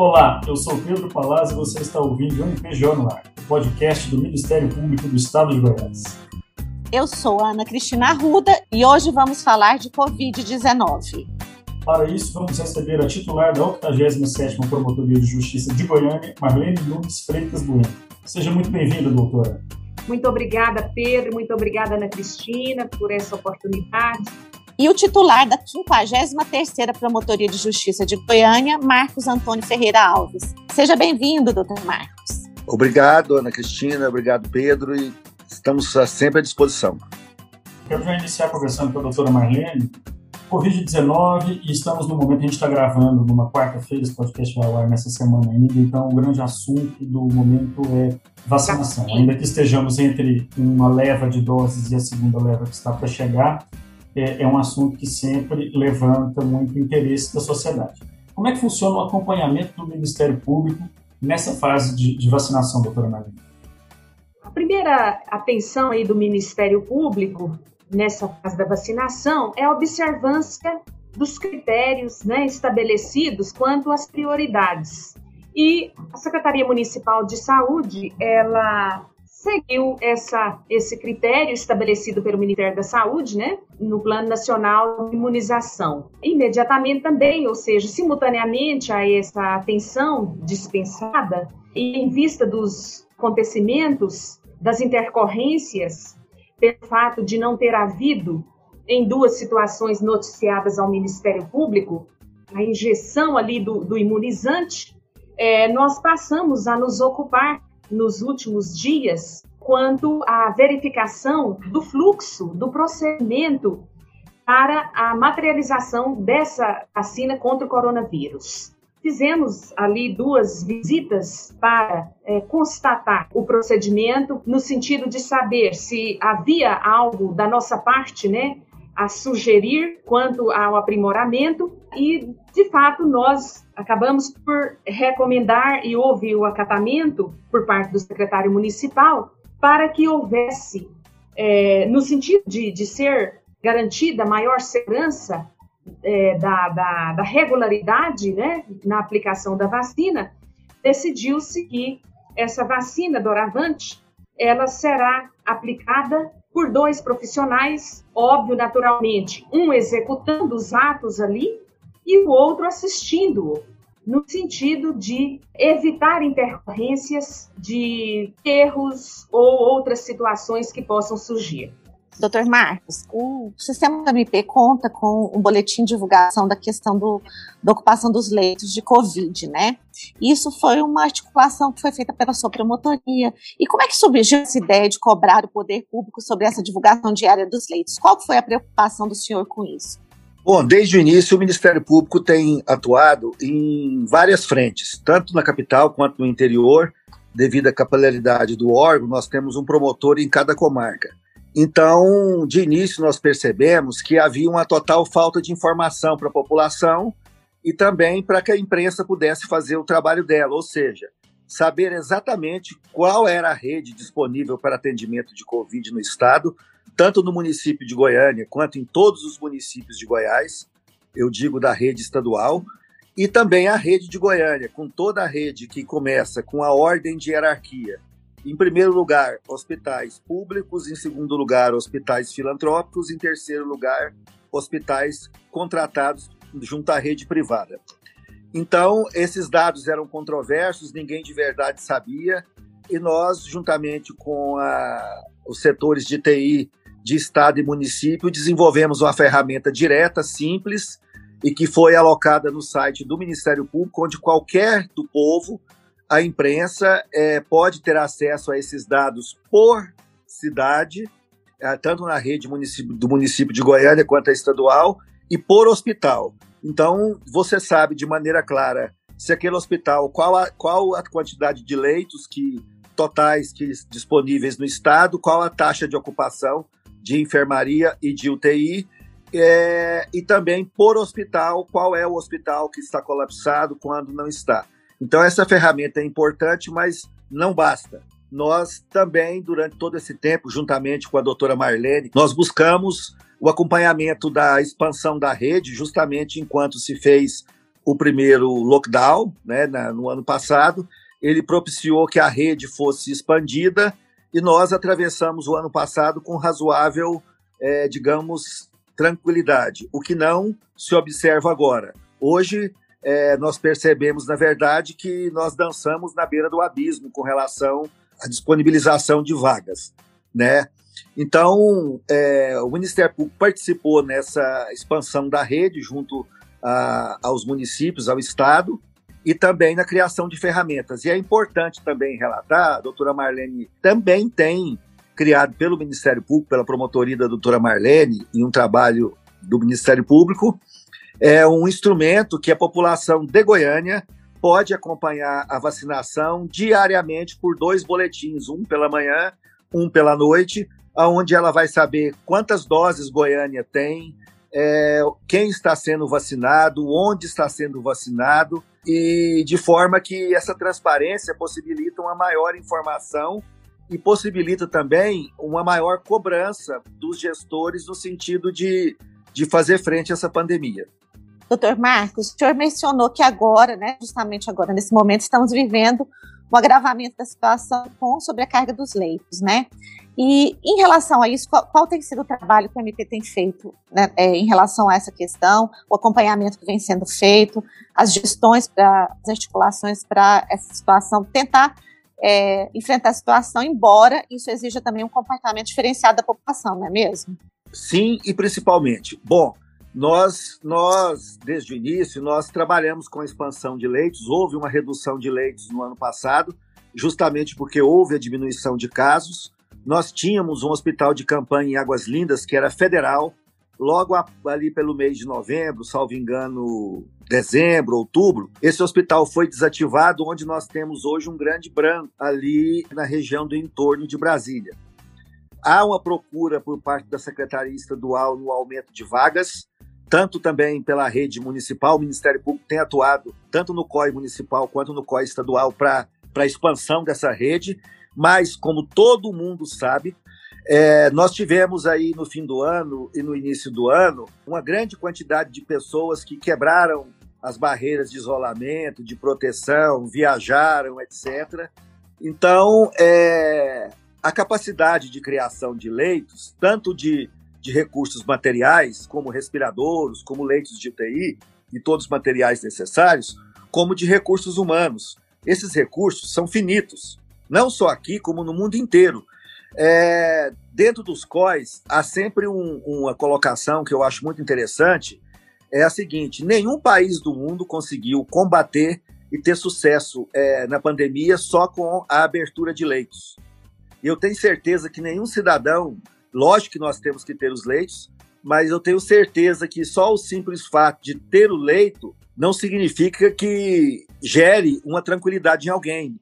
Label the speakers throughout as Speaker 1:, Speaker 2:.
Speaker 1: Olá, eu sou Pedro Palazzo e você está ouvindo o MPJ no ar, o podcast do Ministério Público do Estado de Goiás.
Speaker 2: Eu sou Ana Cristina Arruda e hoje vamos falar de Covid-19.
Speaker 1: Para isso, vamos receber a titular da 87ª Promotoria de Justiça de Goiânia, Marlene Nunes Freitas Bueno. Seja muito bem-vinda, doutora.
Speaker 3: Muito obrigada, Pedro, muito obrigada, Ana Cristina, por essa oportunidade
Speaker 2: e o titular da 53ª Promotoria de Justiça de Goiânia, Marcos Antônio Ferreira Alves. Seja bem-vindo, doutor Marcos.
Speaker 4: Obrigado, Ana Cristina, obrigado, Pedro, e estamos sempre à disposição.
Speaker 1: Quero já iniciar conversando com a doutora Marlene. Covid-19 e estamos no momento, a gente está gravando numa quarta-feira, esse podcast vai ao ar nessa semana ainda, então o grande assunto do momento é vacinação. Ainda que estejamos entre uma leva de doses e a segunda leva que está para chegar, é, é um assunto que sempre levanta muito interesse da sociedade. Como é que funciona o acompanhamento do Ministério Público nessa fase de, de vacinação, doutora Maria?
Speaker 3: A primeira atenção aí do Ministério Público nessa fase da vacinação é a observância dos critérios né, estabelecidos quanto às prioridades. E a Secretaria Municipal de Saúde, ela seguiu essa, esse critério estabelecido pelo Ministério da Saúde, né, no Plano Nacional de Imunização. Imediatamente também, ou seja, simultaneamente a essa atenção dispensada, e em vista dos acontecimentos, das intercorrências, pelo fato de não ter havido, em duas situações noticiadas ao Ministério Público, a injeção ali do, do imunizante, é, nós passamos a nos ocupar nos últimos dias quanto à verificação do fluxo, do procedimento para a materialização dessa vacina contra o coronavírus. Fizemos ali duas visitas para é, constatar o procedimento, no sentido de saber se havia algo da nossa parte, né, a sugerir quanto ao aprimoramento e, de fato, nós acabamos por recomendar e houve o acatamento por parte do secretário municipal para que houvesse, é, no sentido de, de, ser garantida maior segurança é, da, da, da, regularidade né, na aplicação da vacina, decidiu-se que essa vacina doravante ela será aplicada por dois profissionais, óbvio, naturalmente, um executando os atos ali e o outro assistindo, no sentido de evitar intercorrências de erros ou outras situações que possam surgir.
Speaker 2: Doutor Marcos, o sistema da MP conta com um boletim de divulgação da questão do, da ocupação dos leitos de Covid, né? Isso foi uma articulação que foi feita pela sua promotoria. E como é que surgiu essa ideia de cobrar o poder público sobre essa divulgação diária dos leitos? Qual foi a preocupação do senhor com isso?
Speaker 4: Bom, desde o início o Ministério Público tem atuado em várias frentes, tanto na capital quanto no interior, devido à capilaridade do órgão, nós temos um promotor em cada comarca. Então, de início, nós percebemos que havia uma total falta de informação para a população e também para que a imprensa pudesse fazer o trabalho dela, ou seja, saber exatamente qual era a rede disponível para atendimento de Covid no estado, tanto no município de Goiânia quanto em todos os municípios de Goiás, eu digo da rede estadual, e também a rede de Goiânia, com toda a rede que começa com a ordem de hierarquia. Em primeiro lugar, hospitais públicos, em segundo lugar, hospitais filantrópicos, em terceiro lugar, hospitais contratados junto à rede privada. Então, esses dados eram controversos, ninguém de verdade sabia, e nós, juntamente com a, os setores de TI de Estado e município, desenvolvemos uma ferramenta direta, simples, e que foi alocada no site do Ministério Público, onde qualquer do povo, a imprensa, é, pode ter acesso a esses dados por cidade, é, tanto na rede município, do município de Goiânia quanto a estadual, e por hospital. Então, você sabe de maneira clara se aquele hospital, qual a, qual a quantidade de leitos que totais que disponíveis no estado, qual a taxa de ocupação de enfermaria e de UTI, é, e também por hospital, qual é o hospital que está colapsado, quando não está. Então, essa ferramenta é importante, mas não basta. Nós também, durante todo esse tempo, juntamente com a doutora Marlene, nós buscamos o acompanhamento da expansão da rede, justamente enquanto se fez o primeiro lockdown, né, na, no ano passado, ele propiciou que a rede fosse expandida e nós atravessamos o ano passado com razoável, é, digamos, tranquilidade, o que não se observa agora. Hoje, é, nós percebemos, na verdade, que nós dançamos na beira do abismo com relação à disponibilização de vagas, né? Então, é, o Ministério Público participou nessa expansão da rede junto a, aos municípios, ao Estado, e também na criação de ferramentas. E é importante também relatar, a doutora Marlene também tem criado pelo Ministério Público, pela promotoria da doutora Marlene, em um trabalho do Ministério Público, é um instrumento que a população de Goiânia pode acompanhar a vacinação diariamente por dois boletins, um pela manhã, um pela noite, aonde ela vai saber quantas doses Goiânia tem, é, quem está sendo vacinado, onde está sendo vacinado, e de forma que essa transparência possibilita uma maior informação e possibilita também uma maior cobrança dos gestores no sentido de, de fazer frente a essa pandemia.
Speaker 2: Doutor Marcos, o senhor mencionou que agora, né, justamente agora, nesse momento, estamos vivendo um agravamento da situação com sobrecarga dos leitos, né? E em relação a isso, qual, qual tem sido o trabalho que o MP tem feito né, é, em relação a essa questão, o acompanhamento que vem sendo feito, as gestões, pra, as articulações para essa situação, tentar é, enfrentar a situação, embora isso exija também um comportamento diferenciado da população, não é mesmo?
Speaker 4: Sim, e principalmente. Bom, nós, nós, desde o início, nós trabalhamos com a expansão de leitos. Houve uma redução de leitos no ano passado, justamente porque houve a diminuição de casos. Nós tínhamos um hospital de campanha em Águas Lindas, que era federal, logo ali pelo mês de novembro, salvo engano, dezembro, outubro, esse hospital foi desativado, onde nós temos hoje um grande branco ali na região do entorno de Brasília. Há uma procura por parte da Secretaria Estadual no aumento de vagas, tanto também pela rede municipal, o Ministério Público tem atuado tanto no COI municipal quanto no COI estadual para a expansão dessa rede, mas como todo mundo sabe, é, nós tivemos aí no fim do ano e no início do ano uma grande quantidade de pessoas que quebraram as barreiras de isolamento, de proteção, viajaram, etc. Então, é, a capacidade de criação de leitos, tanto de de recursos materiais, como respiradores, como leitos de UTI e todos os materiais necessários, como de recursos humanos. Esses recursos são finitos, não só aqui, como no mundo inteiro. É, dentro dos COIs, há sempre um, uma colocação que eu acho muito interessante, é a seguinte, nenhum país do mundo conseguiu combater e ter sucesso é, na pandemia só com a abertura de leitos. Eu tenho certeza que nenhum cidadão Lógico que nós temos que ter os leitos, mas eu tenho certeza que só o simples fato de ter o leito não significa que gere uma tranquilidade em alguém,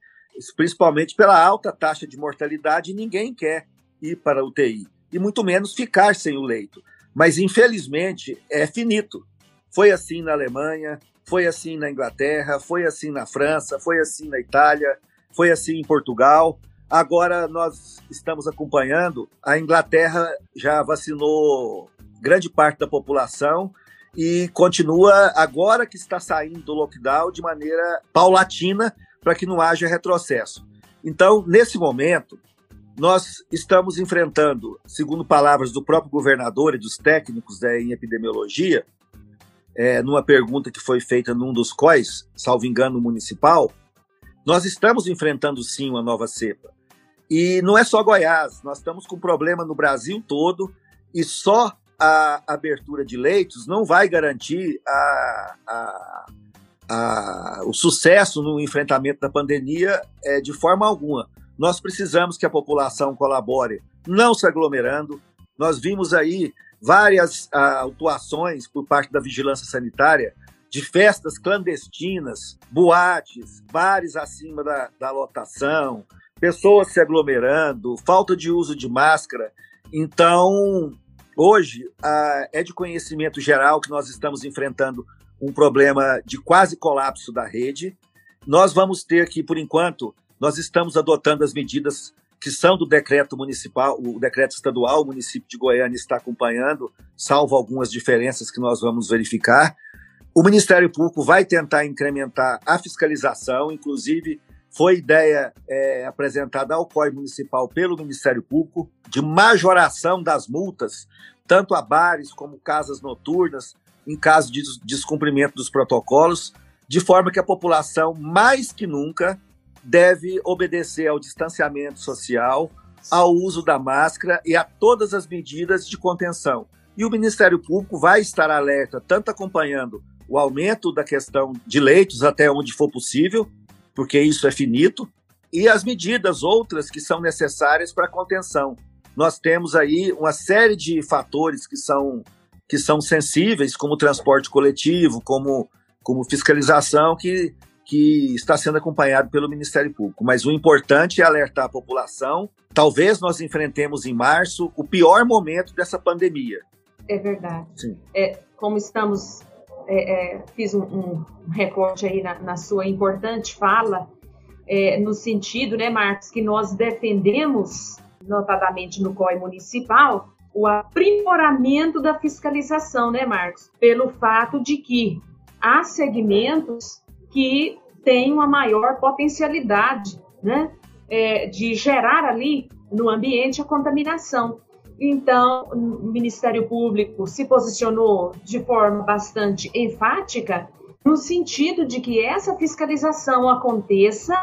Speaker 4: principalmente pela alta taxa de mortalidade, ninguém quer ir para a UTI, e muito menos ficar sem o leito. Mas, infelizmente, é finito. Foi assim na Alemanha, foi assim na Inglaterra, foi assim na França, foi assim na Itália, foi assim em Portugal. Agora nós estamos acompanhando, a Inglaterra já vacinou grande parte da população e continua, agora que está saindo do lockdown, de maneira paulatina, para que não haja retrocesso. Então, nesse momento, nós estamos enfrentando, segundo palavras do próprio governador e dos técnicos né, em epidemiologia, é, numa pergunta que foi feita num dos COIs, salvo engano municipal, nós estamos enfrentando sim uma nova cepa. E não é só Goiás, nós estamos com problema no Brasil todo e só a abertura de leitos não vai garantir a, a, a, o sucesso no enfrentamento da pandemia é, de forma alguma. Nós precisamos que a população colabore, não se aglomerando. Nós vimos aí várias atuações por parte da vigilância sanitária de festas clandestinas, boates, bares acima da, da lotação, pessoas se aglomerando, falta de uso de máscara. Então, hoje, é de conhecimento geral que nós estamos enfrentando um problema de quase colapso da rede. Nós vamos ter que, por enquanto, nós estamos adotando as medidas que são do decreto municipal, o decreto estadual, o município de Goiânia está acompanhando, salvo algumas diferenças que nós vamos verificar. O Ministério Público vai tentar incrementar a fiscalização, inclusive foi ideia é, apresentada ao COI Municipal pelo Ministério Público de majoração das multas, tanto a bares como casas noturnas, em caso de descumprimento dos protocolos, de forma que a população, mais que nunca, deve obedecer ao distanciamento social, ao uso da máscara e a todas as medidas de contenção. E o Ministério Público vai estar alerta, tanto acompanhando o aumento da questão de leitos até onde for possível, porque isso é finito, e as medidas outras que são necessárias para a contenção. Nós temos aí uma série de fatores que são, que são sensíveis, como transporte coletivo, como, como fiscalização, que, que está sendo acompanhado pelo Ministério Público. Mas o importante é alertar a população. Talvez nós enfrentemos em março o pior momento dessa pandemia.
Speaker 3: É verdade. É, como estamos é, é, fiz um, um, recorte aí na, na sua importante fala, é, no sentido, né, Marcos, que nós defendemos, notadamente no COI municipal, o aprimoramento da fiscalização, né, Marcos? Pelo fato de que há segmentos que têm uma maior potencialidade, né, é, de gerar ali no ambiente a contaminação. Então, o Ministério Público se posicionou de forma bastante enfática no sentido de que essa fiscalização aconteça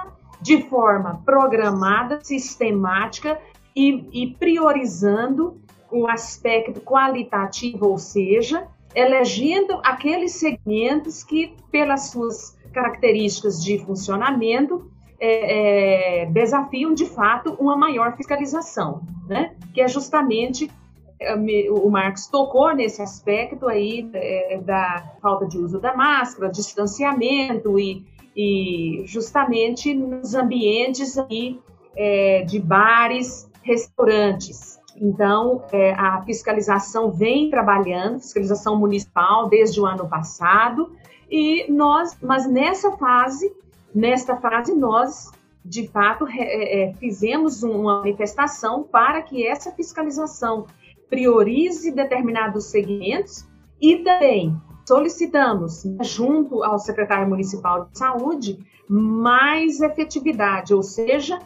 Speaker 3: de forma programada, sistemática e, e priorizando o aspecto qualitativo, ou seja, elegendo aqueles segmentos que, pelas suas características de funcionamento, é, é, desafiam de fato uma maior fiscalização, né? Que é justamente é, o Marcos tocou nesse aspecto aí é, da falta de uso da máscara, distanciamento e, e justamente nos ambientes aí, é, de bares, restaurantes. Então, é, a fiscalização vem trabalhando, fiscalização municipal desde o ano passado, e nós, mas nessa fase Nesta fase, nós, de fato, é, é, fizemos uma manifestação para que essa fiscalização priorize determinados segmentos e também solicitamos, junto ao secretário municipal de saúde, mais efetividade, ou seja,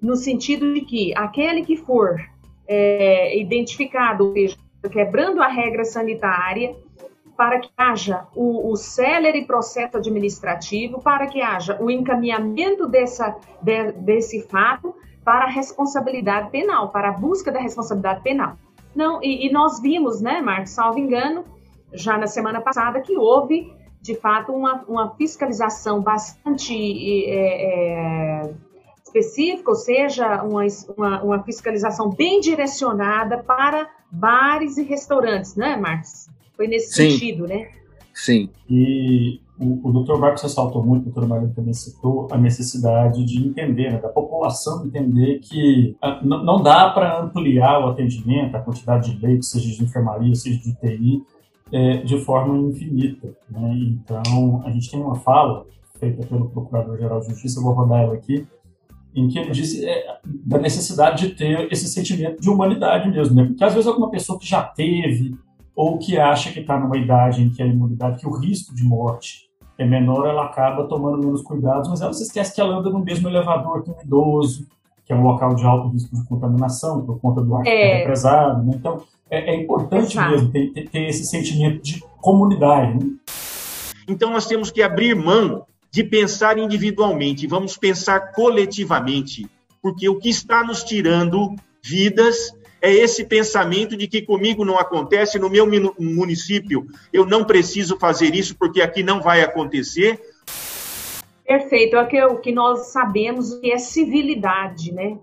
Speaker 3: no sentido de que aquele que for é, identificado, ou seja, quebrando a regra sanitária, para que haja o, o célere processo administrativo, para que haja o encaminhamento dessa, de, desse fato para a responsabilidade penal, para a busca da responsabilidade penal. Não, e, e nós vimos, né, Marcos, salvo engano, já na semana passada, que houve, de fato, uma, uma fiscalização bastante é, é, específica, ou seja, uma, uma, uma fiscalização bem direcionada para bares e restaurantes, né, Marcos? Foi nesse Sim. sentido, né?
Speaker 4: Sim.
Speaker 1: E o, o Dr. Marcos ressaltou muito, o Dr. Mário também citou, a necessidade de entender, né, da população entender que ah, não dá para ampliar o atendimento, a quantidade de leitos, seja de enfermaria, seja de UTI, é, de forma infinita. Né? Então, a gente tem uma fala feita pelo Procurador-Geral de Justiça, eu vou rodar ela aqui, em que ele disse é, da necessidade de ter esse sentimento de humanidade mesmo, né? Porque às vezes alguma pessoa que já teve ou que acha que está numa idade em que a imunidade, que o risco de morte é menor, ela acaba tomando menos cuidados, mas ela se esquece que ela anda no mesmo elevador que um idoso, que é um local de alto risco de contaminação por conta do ar é. represado. Né? Então, é, é importante Exato. mesmo ter, ter, ter, esse sentimento de comunidade. Né?
Speaker 5: Então, nós temos que abrir mão de pensar individualmente, vamos pensar coletivamente, porque o que está nos tirando vidas é esse pensamento de que comigo não acontece, no meu município eu não preciso fazer isso porque aqui não vai acontecer.
Speaker 3: Perfeito, é o que nós sabemos que é civilidade, né?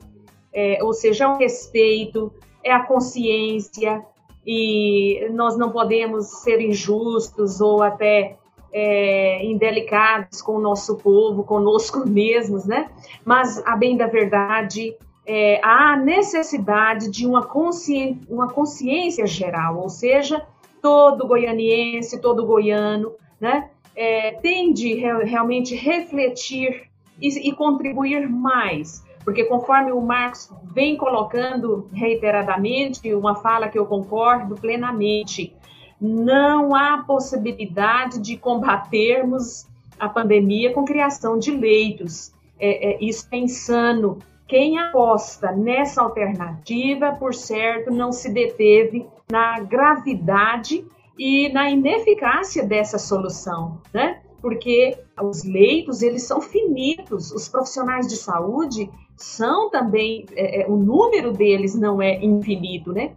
Speaker 3: É, ou seja, é o respeito, é a consciência, e nós não podemos ser injustos ou até é, indelicados com o nosso povo, conosco mesmos, né? Mas, a bem da verdade, é, há necessidade de uma, consci... uma consciência geral, ou seja, todo goianiense, todo goiano, né, é, tem de re realmente refletir e, e contribuir mais, porque conforme o Marcos vem colocando reiteradamente, uma fala que eu concordo plenamente, não há possibilidade de combatermos a pandemia com criação de leitos. É, é, isso é insano. Quem aposta nessa alternativa, por certo, não se deteve na gravidade e na ineficácia dessa solução, né? Porque os leitos, eles são finitos, os profissionais de saúde são também, é, é, o número deles não é infinito, né?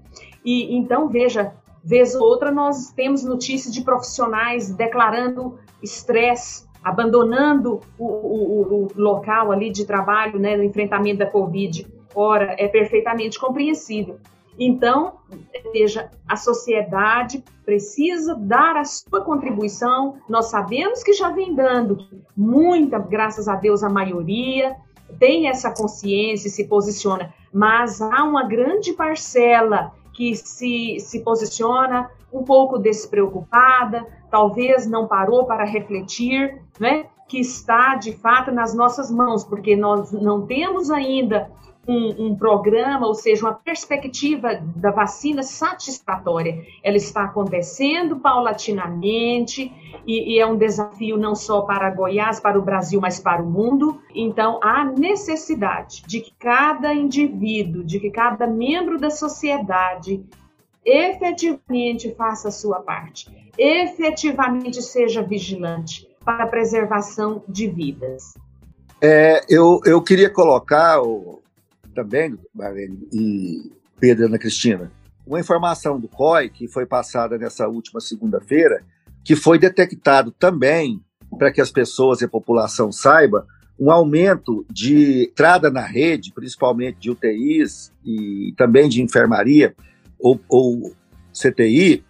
Speaker 3: E então, veja, vez ou outra nós temos notícias de profissionais declarando estresse, abandonando o, o, o, local ali de trabalho, né, no enfrentamento da Covid. Ora, é perfeitamente compreensível. Então, veja, a sociedade precisa dar a sua contribuição. Nós sabemos que já vem dando muita, graças a Deus, a maioria tem essa consciência e se posiciona, mas há uma grande parcela que se, se posiciona um pouco despreocupada, talvez não parou para refletir, né? que está de fato nas nossas mãos, porque nós não temos ainda um, um, programa, ou seja, uma perspectiva da vacina satisfatória. Ela está acontecendo paulatinamente e, e, é um desafio não só para Goiás, para o Brasil, mas para o mundo. Então, há necessidade de que cada indivíduo, de que cada membro da sociedade efetivamente faça a sua parte, efetivamente seja vigilante para a preservação de vidas.
Speaker 4: É, eu, eu queria colocar, também, Marlene e Pedro e Ana Cristina, uma informação do COI que foi passada nessa última segunda-feira, que foi detectado também, para que as pessoas e a população saiba, um aumento de entrada na rede, principalmente de UTIs e também de enfermaria ou, ou CTI,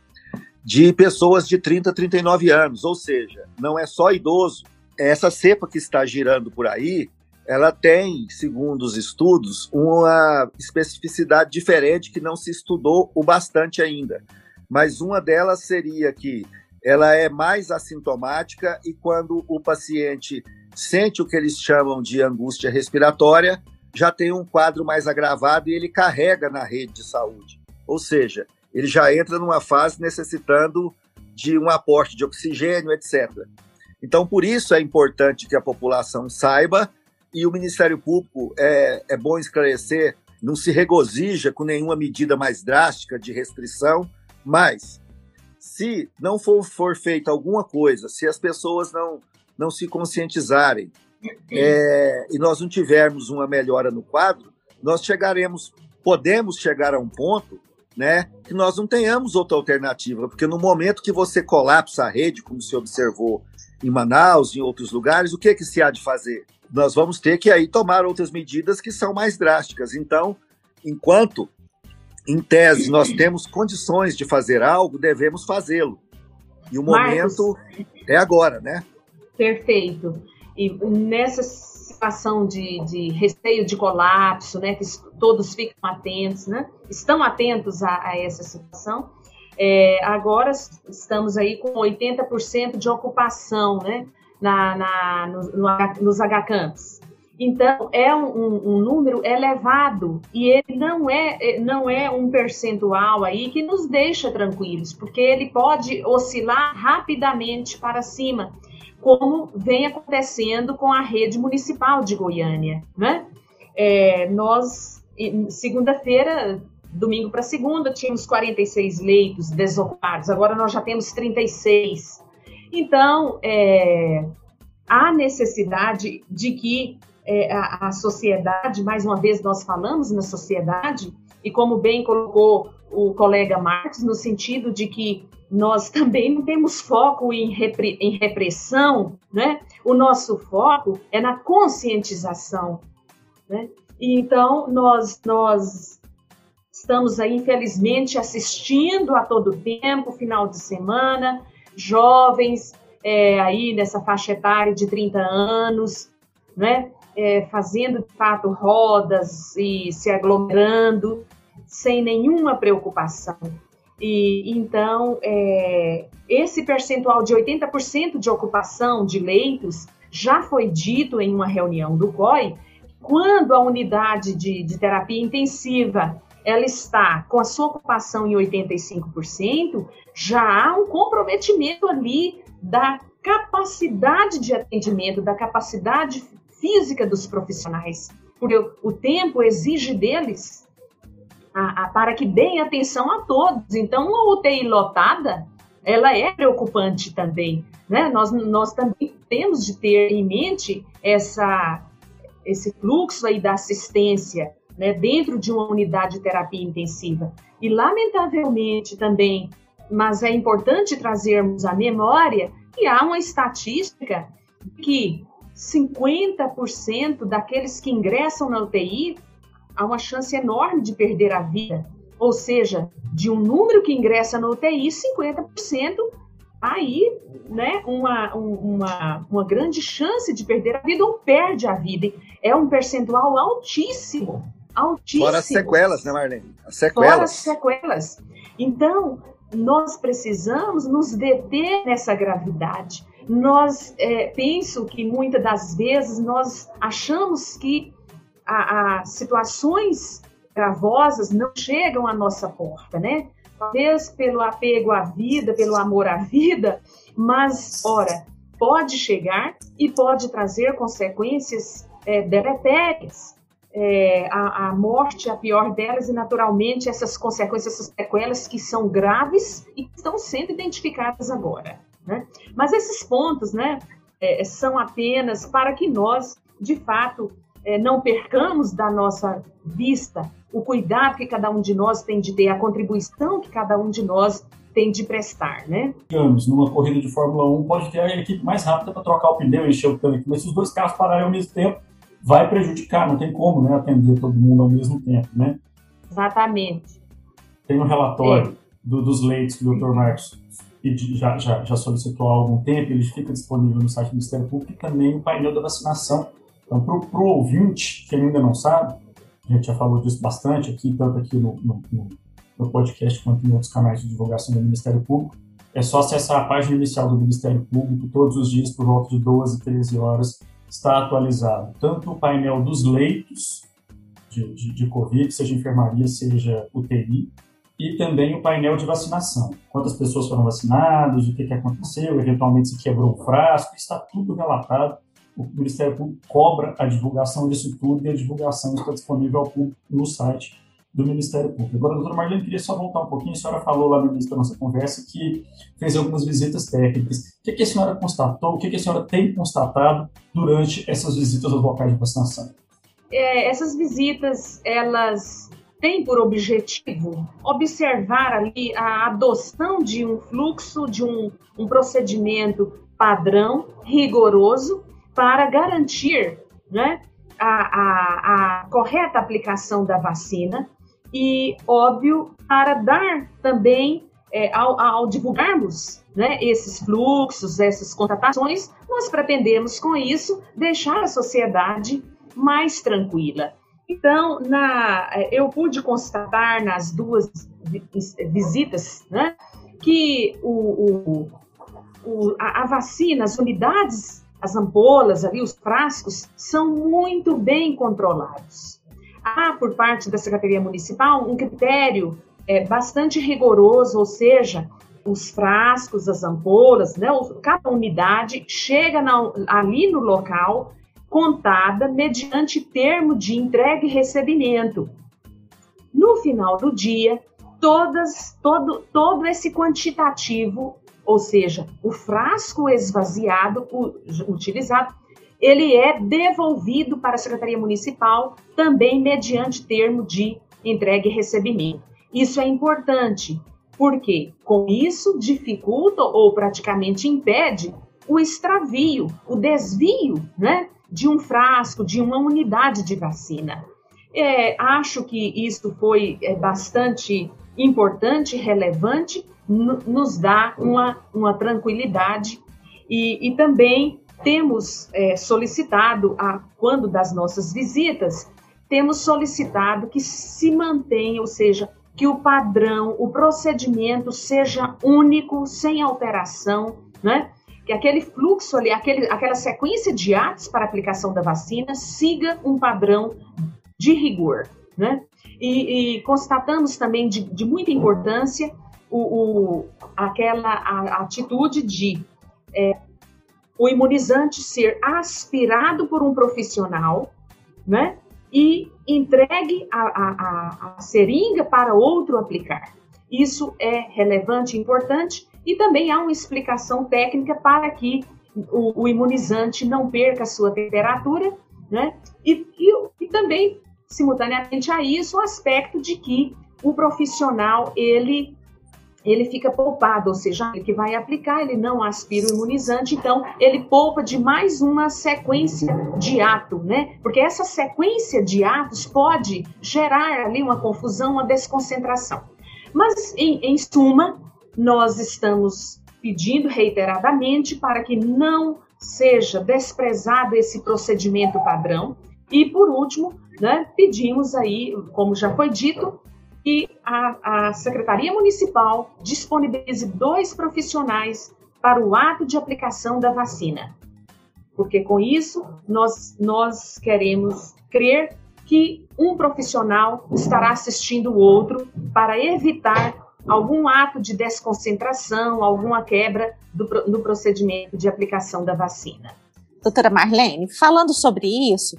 Speaker 4: de pessoas de 30 a 39 anos, ou seja, não é só idoso. Essa cepa que está girando por aí, ela tem, segundo os estudos, uma especificidade diferente que não se estudou o bastante ainda. Mas uma delas seria que ela é mais assintomática e quando o paciente sente o que eles chamam de angústia respiratória, já tem um quadro mais agravado e ele carrega na rede de saúde. Ou seja, ele já entra numa fase necessitando de um aporte de oxigênio, etc. Então, por isso é importante que a população saiba e o Ministério Público, é, é bom esclarecer, não se regozija com nenhuma medida mais drástica de restrição, mas se não for, for feita alguma coisa, se as pessoas não, não se conscientizarem é, e nós não tivermos uma melhora no quadro, nós chegaremos, podemos chegar a um ponto né, que nós não tenhamos outra alternativa, porque no momento que você colapsa a rede, como se observou em Manaus, em outros lugares, o que, que se há de fazer? nós vamos ter que aí tomar outras medidas que são mais drásticas. Então, enquanto em tese nós temos condições de fazer algo, devemos fazê-lo. E o Marcos, momento é agora, né?
Speaker 3: Perfeito. E nessa situação de, de receio de colapso, né, que todos ficam atentos, né, estão atentos a, a essa situação. É, agora estamos aí com 80% de ocupação, né? na, na no, no, nos HCamps. Então, é um, um, número elevado e ele não é, é, não é um percentual aí que nos deixa tranquilos, porque ele pode oscilar rapidamente para cima, como vem acontecendo com a rede municipal de Goiânia. Né? É, nós, segunda-feira, domingo para segunda, tínhamos 46 leitos desocupados, agora nós já temos 36. Então, é, há necessidade de que é, a, a sociedade, mais uma vez nós falamos na sociedade, e como bem colocou o colega Marcos, no sentido de que nós também não temos foco em, repre, em repressão, né? O nosso foco é na conscientização, né? E então nós nós estamos aí infelizmente assistindo a todo tempo, final de semana, jovens é, aí nessa faixa etária de 30 anos, né? É, fazendo de fato rodas e se aglomerando sem nenhuma preocupação. E então é, esse percentual de 80% de ocupação de leitos já foi dito em uma reunião do COI quando a unidade de, de terapia intensiva ela está com a sua ocupação em 85%, já há um comprometimento ali da capacidade de atendimento, da capacidade física dos profissionais, porque o tempo exige deles a, a, para que deem atenção a todos. Então, uma UTI lotada, ela é preocupante também. Né? Nós, nós também temos de ter em mente essa, esse fluxo aí da assistência né, dentro de uma unidade de terapia intensiva. E, lamentavelmente, também, mas é importante trazermos à memória que há uma estatística que 50% daqueles que ingressam na UTI há uma chance enorme de perder a vida. Ou seja, de um número que ingressa na UTI, 50% aí, né, uma, uma, uma grande chance de perder a vida ou perde a vida. É um percentual altíssimo altíssimo.
Speaker 4: Fora as sequelas, né, Marlene? As sequelas. Fora as
Speaker 3: sequelas. Então, nós precisamos nos deter nessa gravidade. Nós, é, penso que muitas das vezes nós achamos que as situações gravosas não chegam à nossa porta, né? Talvez pelo apego à vida, pelo amor à vida, mas, ora, pode chegar e pode trazer consequências é, deletérias é, a, a, morte, a pior delas, e naturalmente essas consequências, essas sequelas que são graves e que estão sendo identificadas agora. Né? Mas esses pontos né, é, são apenas para que nós, de fato, é, não percamos da nossa vista o cuidado que cada um de nós tem de ter, a contribuição que cada um de nós tem de prestar, né?
Speaker 1: Digamos, numa corrida de Fórmula 1, pode ter a equipe mais rápida para trocar o pneu encher o tanque, mas se os dois carros pararem ao mesmo tempo, vai prejudicar, não tem como né, atender todo mundo ao mesmo tempo, né?
Speaker 3: Exatamente.
Speaker 1: Tem um relatório é. do, dos leitos que o Dr. Marcos já, já, já solicitou há algum tempo, ele fica disponível no site do Ministério Público e também o painel da vacinação. Então, para o ouvinte que ainda não sabe, a gente já falou disso bastante aqui, tanto aqui no, no, no podcast quanto em outros canais de divulgação do Ministério Público, é só acessar a página inicial do Ministério Público todos os dias por volta de 12, 13 horas está atualizado tanto o painel dos leitos de, de, de Covid, seja enfermaria, seja UTI, e também o painel de vacinação. Quantas pessoas foram vacinadas, o que, que aconteceu, eventualmente se quebrou o frasco, está tudo relatado. O Ministério Público cobra a divulgação disso tudo e a divulgação está disponível ao público no site do Ministério Público. Agora, doutora Marlene, queria só voltar um pouquinho. A senhora falou lá no início da nossa conversa que fez algumas visitas técnicas. O que, que a senhora constatou, o que, que a senhora tem constatado durante essas visitas aos locais de vacinação?
Speaker 3: É, essas visitas, elas têm por objetivo observar ali a adoção de um fluxo, de um, um procedimento padrão, rigoroso, para garantir né, a, a, a correta aplicação da vacina, e, óbvio, para dar também, é, ao, ao, divulgarmos né, esses fluxos, essas contratações, nós pretendemos, com isso, deixar a sociedade mais tranquila. Então, na, é, eu pude constatar nas duas visitas né, que o, o, o a, a vacina, as unidades, as ampolas ali, os frascos, são muito bem controlados há, por parte da Secretaria Municipal, um critério é, bastante rigoroso, ou seja, os frascos, as ampolas, né, cada unidade chega na, ali no local contada mediante termo de entrega e recebimento. No final do dia, todas, todo, todo esse quantitativo, ou seja, o frasco esvaziado, utilizado, ele é devolvido para a Secretaria Municipal também mediante termo de entrega e recebimento. Isso é importante, porque com isso dificulta ou praticamente impede o extravio, o desvio né, de um frasco, de uma unidade de vacina. É, acho que isso foi é, bastante importante, relevante, nos dá uma, uma tranquilidade e, e também temos é, solicitado, a, quando das nossas visitas, temos solicitado que se mantenha, ou seja, que o padrão, o procedimento seja único, sem alteração, né? Que aquele fluxo ali, aquele, aquela sequência de atos para aplicação da vacina siga um padrão de rigor. né? E, e constatamos também de, de muita importância o, o aquela a, a atitude de é, o imunizante ser aspirado por um profissional, né? E entregue a, a, a seringa para outro aplicar. Isso é relevante importante, e também há uma explicação técnica para que o, o imunizante não perca a sua temperatura, né? E, e, e também, simultaneamente a isso, o aspecto de que o profissional, ele ele fica poupado, ou seja, ele que vai aplicar, ele não aspira o imunizante, então ele poupa de mais uma sequência de ato, né? Porque essa sequência de atos pode gerar ali uma confusão, uma desconcentração. Mas, em, em suma, nós estamos pedindo reiteradamente para que não seja desprezado esse procedimento padrão. E, por último, né, pedimos aí, como já foi dito, que a, a Secretaria Municipal disponibilize dois profissionais para o ato de aplicação da vacina. Porque com isso nós, nós queremos crer que um profissional estará assistindo o outro para evitar algum ato de desconcentração, alguma quebra do, no procedimento de aplicação da vacina.
Speaker 2: Doutora Marlene, falando sobre isso,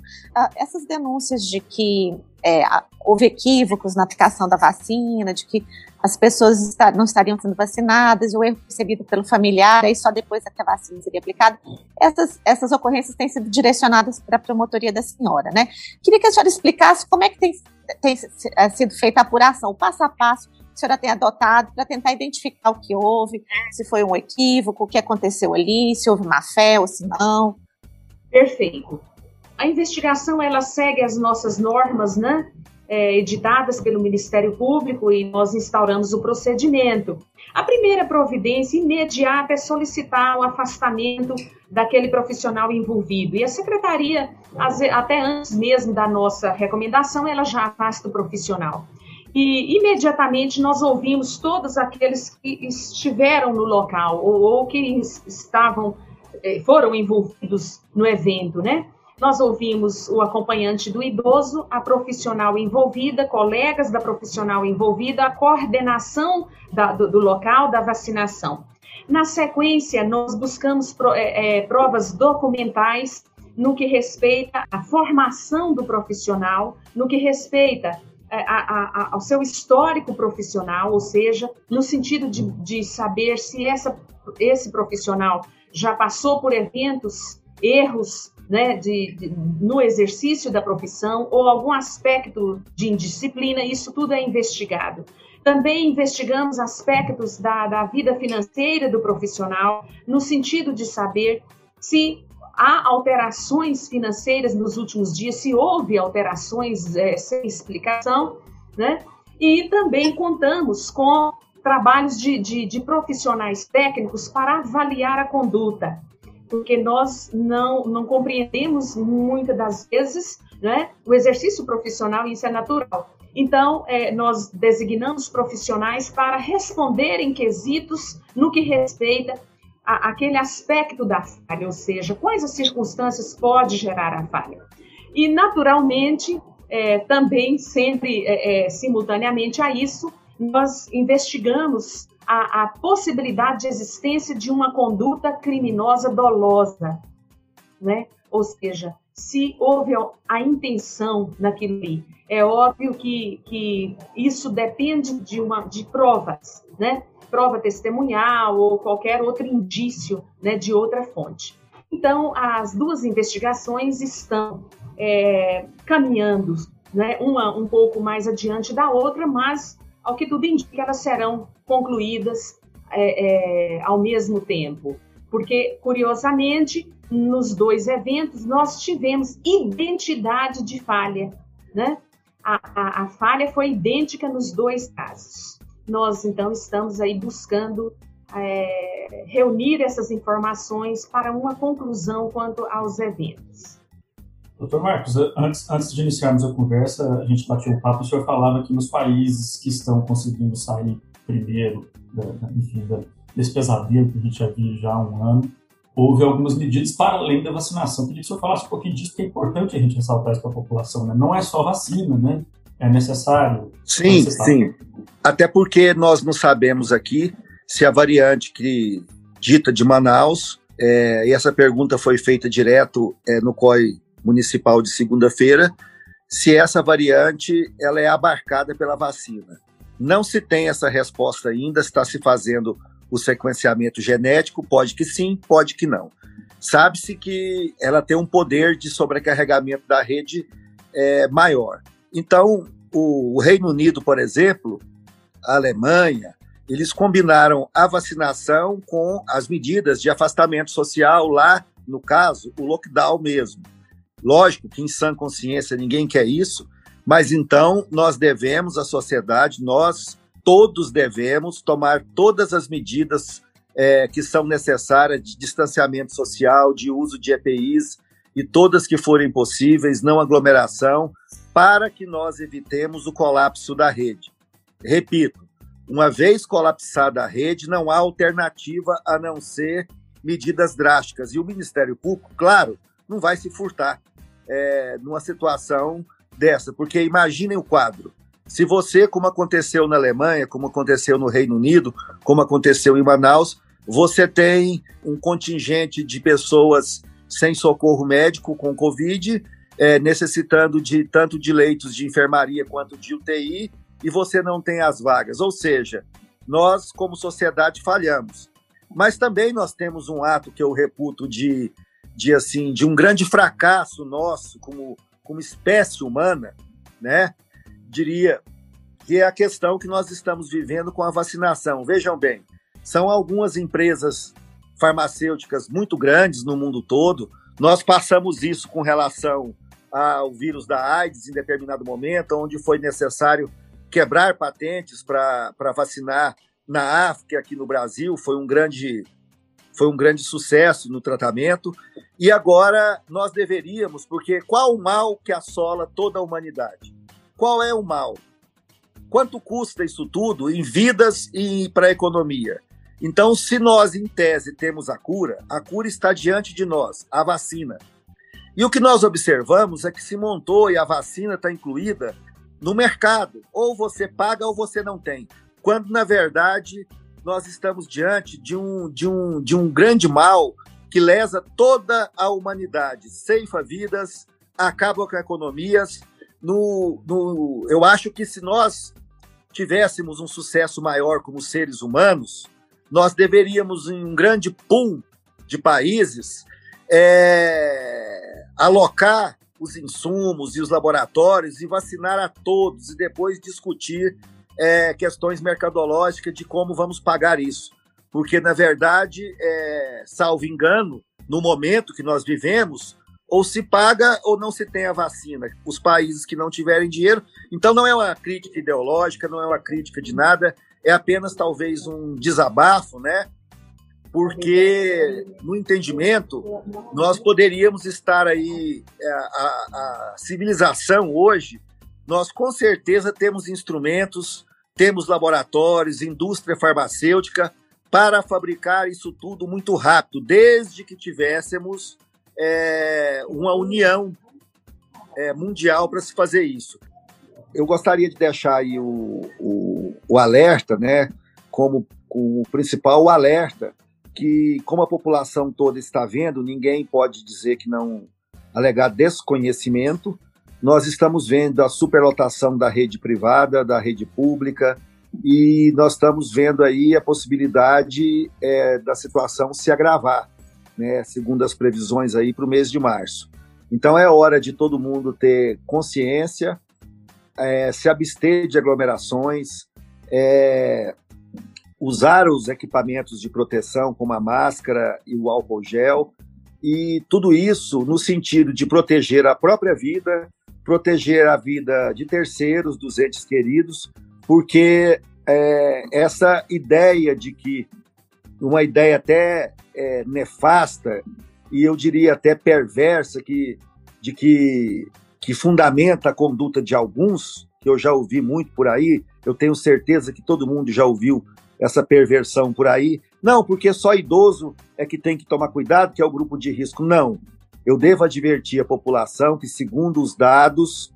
Speaker 2: essas denúncias de que é, houve equívocos na aplicação da vacina, de que as pessoas não estariam sendo vacinadas, o erro recebido pelo familiar, aí só depois é que a vacina seria aplicada, essas, essas ocorrências têm sido direcionadas para a promotoria da senhora, né? Queria que a senhora explicasse como é que tem, tem é, sido feita a apuração, o passo a passo que a senhora tem adotado para tentar identificar o que houve, se foi um equívoco, o que aconteceu ali, se houve má fé ou se não.
Speaker 3: Perfeito. A investigação ela segue as nossas normas, né? É, editadas pelo Ministério Público e nós instauramos o procedimento. A primeira providência imediata é solicitar o afastamento daquele profissional envolvido. E a secretaria, até antes mesmo da nossa recomendação, ela já afasta o profissional. E imediatamente nós ouvimos todos aqueles que estiveram no local ou, ou que estavam foram envolvidos no evento, né? Nós ouvimos o acompanhante do idoso, a profissional envolvida, colegas da profissional envolvida, a coordenação da, do, do, local da vacinação. Na sequência, nós buscamos pro, é, é, provas documentais no que respeita à formação do profissional, no que respeita é, a, a, ao seu histórico profissional, ou seja, no sentido de, de saber se essa, esse profissional já passou por eventos, erros né, de, de, no exercício da profissão ou algum aspecto de indisciplina, isso tudo é investigado. Também investigamos aspectos da, da vida financeira do profissional, no sentido de saber se há alterações financeiras nos últimos dias, se houve alterações é, sem explicação, né? E também contamos com trabalhos de, de, de profissionais técnicos para avaliar a conduta, porque nós não, não compreendemos muitas das vezes né, o exercício profissional, isso é natural. Então, é, nós designamos profissionais para responderem quesitos no que respeita a, aquele aspecto da falha, ou seja, quais as circunstâncias pode gerar a falha. E, naturalmente, é, também sempre é, é simultaneamente a isso, nós investigamos a, a, possibilidade de existência de uma conduta criminosa dolosa, né? Ou seja, se houve a intenção naquilo ali. É óbvio que, que isso depende de, uma, de provas, né? Prova testemunhal ou qualquer outro indício né, de outra fonte. Então, as duas investigações estão é, caminhando, né, uma um pouco mais adiante da outra, mas ao que tudo indica, elas serão concluídas é, é, ao mesmo tempo. Porque, curiosamente, nos dois eventos, nós tivemos identidade de falha, né? A, a, a falha foi idêntica nos dois casos. Nós, então, estamos aí buscando é, reunir essas informações para uma conclusão quanto aos eventos.
Speaker 1: Doutor Marcos, antes, antes de iniciarmos a conversa, a gente bateu o papo, o senhor falava que nos países que estão conseguindo sair primeiro, da, enfim, da, desse pesadelo que a gente já viu já há um ano, houve algumas medidas para além da vacinação. Queria que o senhor falasse um pouquinho disso, porque é importante a gente ressaltar isso para a população, né? Não é só vacina, né? é necessário?
Speaker 4: Sim, sim. Até porque nós não sabemos aqui se a variante que dita de Manaus, é, e essa pergunta foi feita direto é, no COI municipal de segunda-feira, se essa variante ela é abarcada pela vacina. Não se tem essa resposta ainda, está se fazendo o sequenciamento genético, pode que sim, pode que não. Sabe-se que ela tem um poder de sobrecarregamento da rede é, maior. Então, o Reino Unido, por exemplo, a Alemanha, eles combinaram a vacinação com as medidas de afastamento social lá, no caso, o lockdown mesmo. Lógico que em sã consciência ninguém quer isso, mas então nós devemos, a sociedade, nós todos devemos tomar todas as medidas é, que são necessárias de distanciamento social, de uso de EPIs e todas que forem possíveis, não aglomeração, para que nós evitemos o colapso da rede. Repito, uma vez colapsada a rede, não há alternativa a não ser medidas drásticas. E o Ministério Público, claro, não vai se furtar é, numa situação dessa, porque imaginem o quadro. Se você, como aconteceu na Alemanha, como aconteceu no Reino Unido, como aconteceu em Manaus, você tem um contingente de pessoas sem socorro médico com Covid, é, necessitando de tanto de leitos de enfermaria quanto de UTI, e você não tem as vagas. Ou seja, nós, como sociedade, falhamos. Mas também nós temos um ato que eu reputo de, de assim, de um grande fracasso nosso como, como espécie humana, né? Diria que é a questão que nós estamos vivendo com a vacinação. Vejam bem, são algumas empresas farmacêuticas muito grandes no mundo todo. Nós passamos isso com relação ao vírus da AIDS em determinado momento, onde foi necessário quebrar patentes para vacinar na África, aqui no Brasil, foi um grande foi um grande sucesso no tratamento. E agora nós deveríamos, porque qual o mal que assola toda a humanidade? Qual é o mal? Quanto custa isso tudo em vidas e para a economia? Então, se nós, em tese, temos a cura, a cura está diante de nós, a vacina. E o que nós observamos é que se montou e a vacina está incluída no mercado. Ou você paga ou você não tem. Quando, na verdade, nós estamos diante de um, de um, de um grande mal que lesa toda a humanidade, ceifa vidas, acaba com economias. No, no, eu acho que se nós tivéssemos um sucesso maior como seres humanos, nós deveríamos, em um grande pool de países, é, alocar os insumos e os laboratórios e vacinar a todos e depois discutir é, questões mercadológicas de como vamos pagar isso. Porque, na verdade, é, salvo engano, no momento que nós vivemos, ou se paga ou não se tem a vacina. Os países que não tiverem dinheiro. Então, não é uma crítica ideológica, não é uma crítica de nada, é apenas talvez um desabafo, né? porque no entendimento nós poderíamos estar aí é, a, a, civilização hoje nós com certeza temos instrumentos temos laboratórios indústria farmacêutica para fabricar isso tudo muito rápido desde que tivéssemos é, uma união é, mundial para se fazer isso eu gostaria de deixar aí o, o, o alerta né como o principal alerta que, como a população toda está vendo, ninguém pode dizer que não alegar desconhecimento. Nós estamos vendo a superlotação da rede privada, da rede pública, e nós estamos vendo aí a possibilidade é, da situação se agravar, né, segundo as previsões aí para o mês de março. Então é hora de todo mundo ter consciência, é, se abster de aglomerações, é, usar os equipamentos de proteção, como a máscara e o álcool gel, e tudo isso no sentido de proteger a própria vida, proteger a vida de terceiros, dos entes queridos, porque é, essa ideia de que, uma ideia até é, nefasta, e eu diria até perversa, que, de que, que fundamenta a conduta de alguns, que eu já ouvi muito por aí, eu tenho certeza que todo mundo já ouviu essa perversão por aí. Não, porque só idoso é que tem que tomar cuidado, que é o grupo de risco. Não. Eu devo advertir a população que, segundo os dados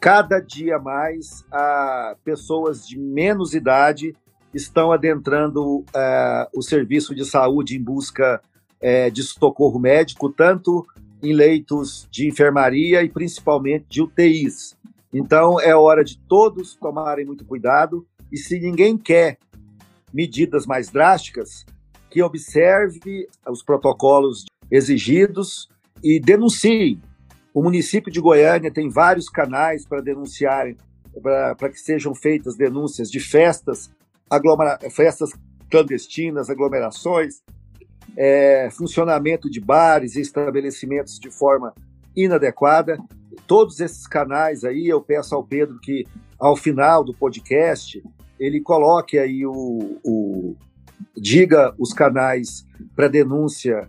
Speaker 4: cada dia mais a pessoas de menos idade estão adentrando uh, o serviço de saúde em busca uh, de socorro médico, tanto em leitos de enfermaria e principalmente de UTIs. Então é hora de todos tomarem muito cuidado e se ninguém quer medidas mais drásticas, que observe os protocolos exigidos e denuncie. O município de Goiânia tem vários canais para denunciarem, para que sejam feitas denúncias de festas, festas clandestinas, aglomerações, é, funcionamento de bares e estabelecimentos de forma inadequada. Todos esses canais aí, eu peço ao Pedro que, ao final do podcast, ele coloque aí o, o diga os canais para denúncia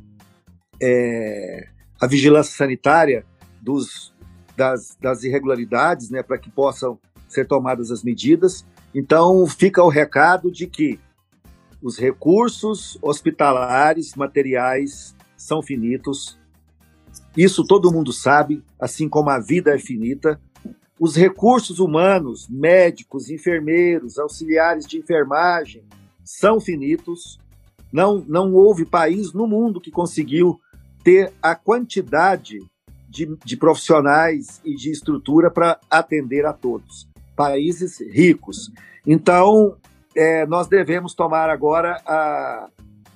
Speaker 4: é, a vigilância sanitária dos, das, das irregularidades, né, para que possam ser tomadas as medidas. Então, fica o recado de que os recursos hospitalares, materiais, são finitos. Isso todo mundo sabe, assim como a vida é finita. Os recursos humanos, médicos, enfermeiros, auxiliares de enfermagem, são finitos. Não, não houve país no mundo que conseguiu ter a quantidade de, de profissionais e de estrutura para atender a todos. Países ricos. Então, é, nós devemos tomar agora a,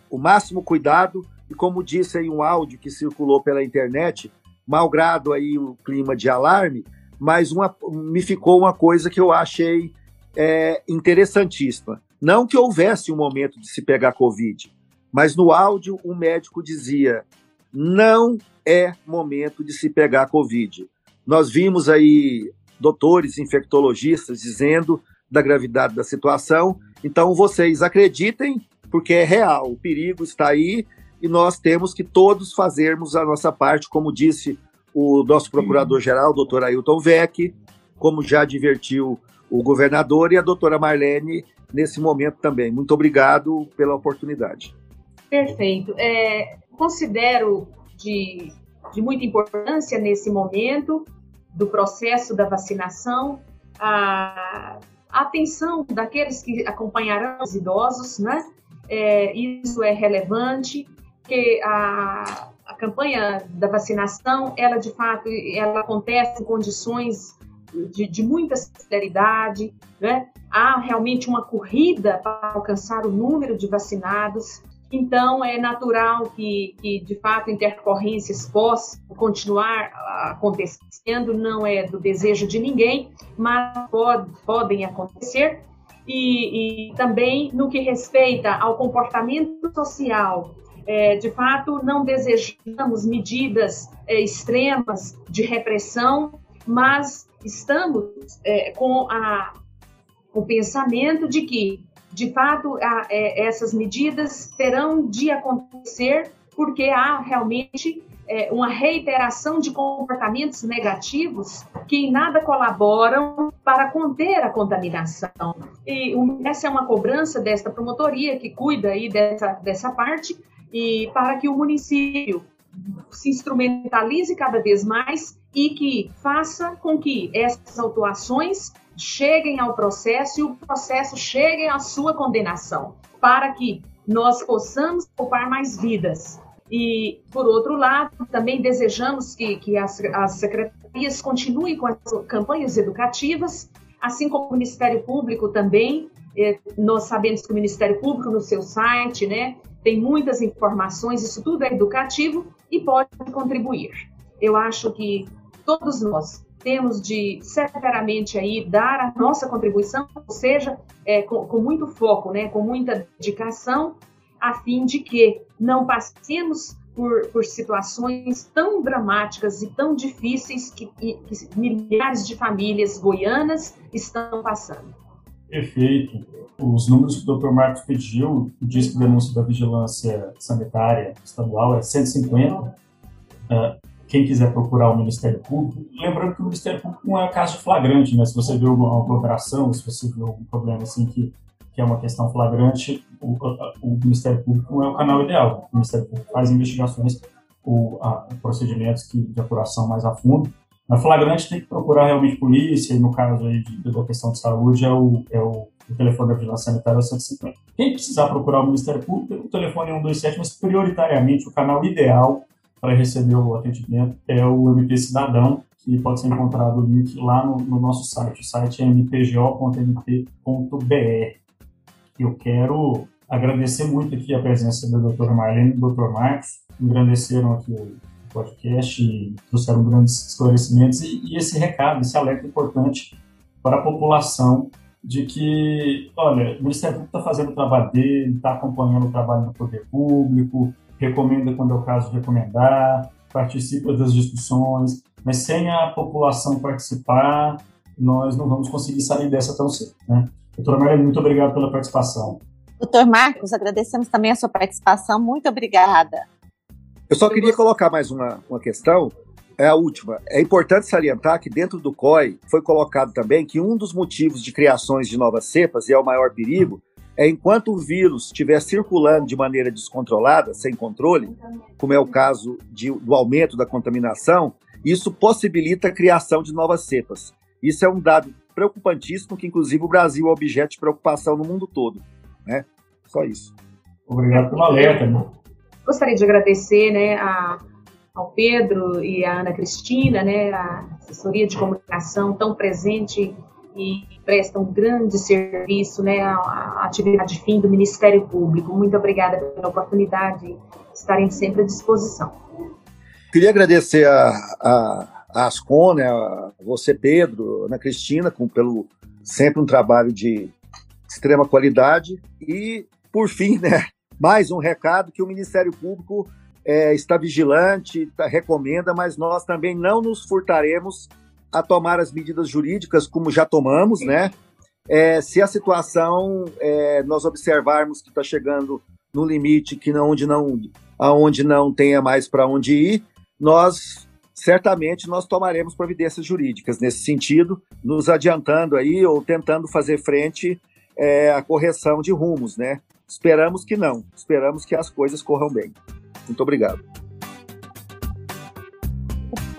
Speaker 4: o máximo cuidado e como disse aí um áudio que circulou pela internet, malgrado aí o clima de alarme, mas uma, me ficou uma coisa que eu achei é, interessantíssima. Não que houvesse um momento de se pegar Covid, mas no áudio o um médico dizia: não é momento de se pegar Covid. Nós vimos aí doutores infectologistas dizendo da gravidade da situação, então vocês acreditem, porque é real, o perigo está aí e nós temos que todos fazermos a nossa parte, como disse o nosso procurador-geral, doutor Ailton Vec, como já advertiu o governador e a doutora Marlene nesse momento também. Muito obrigado pela oportunidade.
Speaker 3: Perfeito. É, considero de, de muita importância nesse momento do processo da vacinação a, a atenção daqueles que acompanharão os idosos, né? É, isso é relevante, que a, a campanha da vacinação, ela de fato, ela acontece em condições de, de muita celeridade, né? há realmente uma corrida para alcançar o número de vacinados, então é natural que, que de fato, intercorrências possam continuar acontecendo, não é do desejo de ninguém, mas pode, podem acontecer. E, e, também no que respeita ao comportamento social. É, de fato, não desejamos medidas é, extremas de repressão, mas estamos é, com a, o pensamento de que, de fato, a, é, essas medidas terão de acontecer porque há realmente é, uma reiteração de comportamentos negativos que em nada colaboram para conter a contaminação. E essa é uma cobrança desta promotoria que cuida aí dessa, dessa parte e para que o município se instrumentalize cada vez mais e que faça com que essas autuações cheguem ao processo e o processo chegue à sua condenação, para que nós possamos poupar mais vidas. E, por outro lado, também desejamos que, que as, as secretarias continuem com as campanhas educativas, assim como o Ministério Público também. Eh, nós sabemos que o Ministério Público, no seu site, né, tem muitas informações, isso tudo é educativo e pode contribuir. Eu acho que todos nós temos de severamente aí dar a nossa contribuição, ou seja, é, com, com, muito foco, né, com muita dedicação, a fim de que não passemos por, por situações tão dramáticas e tão difíceis que, que milhares de famílias goianas estão passando.
Speaker 1: Perfeito. Os números que o Dr. Marcos pediu, o disco de denúncia da vigilância sanitária estadual é 150 quem quiser procurar o Ministério Público, lembrando que o Ministério Público não é caso flagrante, né? Se você viu alguma aglomeração, se você viu algum problema assim que, que é uma questão flagrante, o, o Ministério Público não é o canal ideal. O Ministério Público faz investigações ou procedimentos que, de apuração mais a fundo. Na flagrante tem que procurar realmente polícia, e no caso aí de, da questão de saúde é o, é o, o telefone da vigilância sanitária é 150. Quem precisar procurar o Ministério Público, o telefone é 127, mas prioritariamente o canal ideal para receber o atendimento é o MP Cidadão, que pode ser encontrado o link lá no, no nosso site. O site é mpgo.mp.br. Eu quero agradecer muito aqui a presença da doutora Marlene e do doutor Marcos, engrandeceram aqui o podcast e trouxeram grandes esclarecimentos e, e esse recado, esse alerta importante para a população de que, olha, o Ministério Público está fazendo o trabalho dele, está acompanhando o trabalho do poder público, recomenda quando é o caso de recomendar, participa das discussões, mas sem a população participar, nós não vamos conseguir sair dessa tão cedo. Né? Doutora Maria, muito obrigado pela participação.
Speaker 2: Doutor Marcos, agradecemos também a sua participação. Muito obrigada.
Speaker 4: Eu só queria colocar mais uma, uma questão, é a última. É importante salientar que dentro do COI foi colocado também que um dos motivos de criações de novas cepas, e é o maior perigo, é enquanto o vírus estiver circulando de maneira descontrolada, sem controle, como é o caso de, do aumento da contaminação, isso possibilita a criação de novas cepas. Isso é um dado preocupantíssimo que, inclusive, o Brasil é objeto de preocupação no mundo todo. Né? Só isso.
Speaker 1: Obrigado pelo alerta. Né?
Speaker 3: Gostaria de agradecer né, a, ao Pedro e à Ana Cristina, né, a assessoria de comunicação tão presente e presta um grande serviço né, à atividade fim do Ministério Público. Muito obrigada pela oportunidade de estarem sempre à disposição.
Speaker 4: Queria agradecer a, a, a Ascon, né, a você, Pedro, Ana Cristina, com, pelo sempre um trabalho de extrema qualidade. E, por fim, né, mais um recado que o Ministério Público é, está vigilante, tá, recomenda, mas nós também não nos furtaremos a tomar as medidas jurídicas como já tomamos, né? É, se a situação é, nós observarmos que está chegando no limite que não, onde não aonde não tenha mais para onde ir, nós certamente nós tomaremos providências jurídicas nesse sentido, nos adiantando aí ou tentando fazer frente é, à correção de rumos, né? Esperamos que não, esperamos que as coisas corram bem. Muito obrigado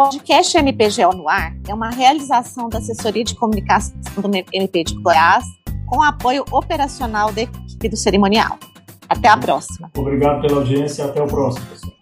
Speaker 2: podcast MPGO no ar é uma realização da assessoria de comunicação do MP de Goiás com apoio operacional da equipe do cerimonial. Até a próxima.
Speaker 1: Obrigado pela audiência e até o próximo, pessoal.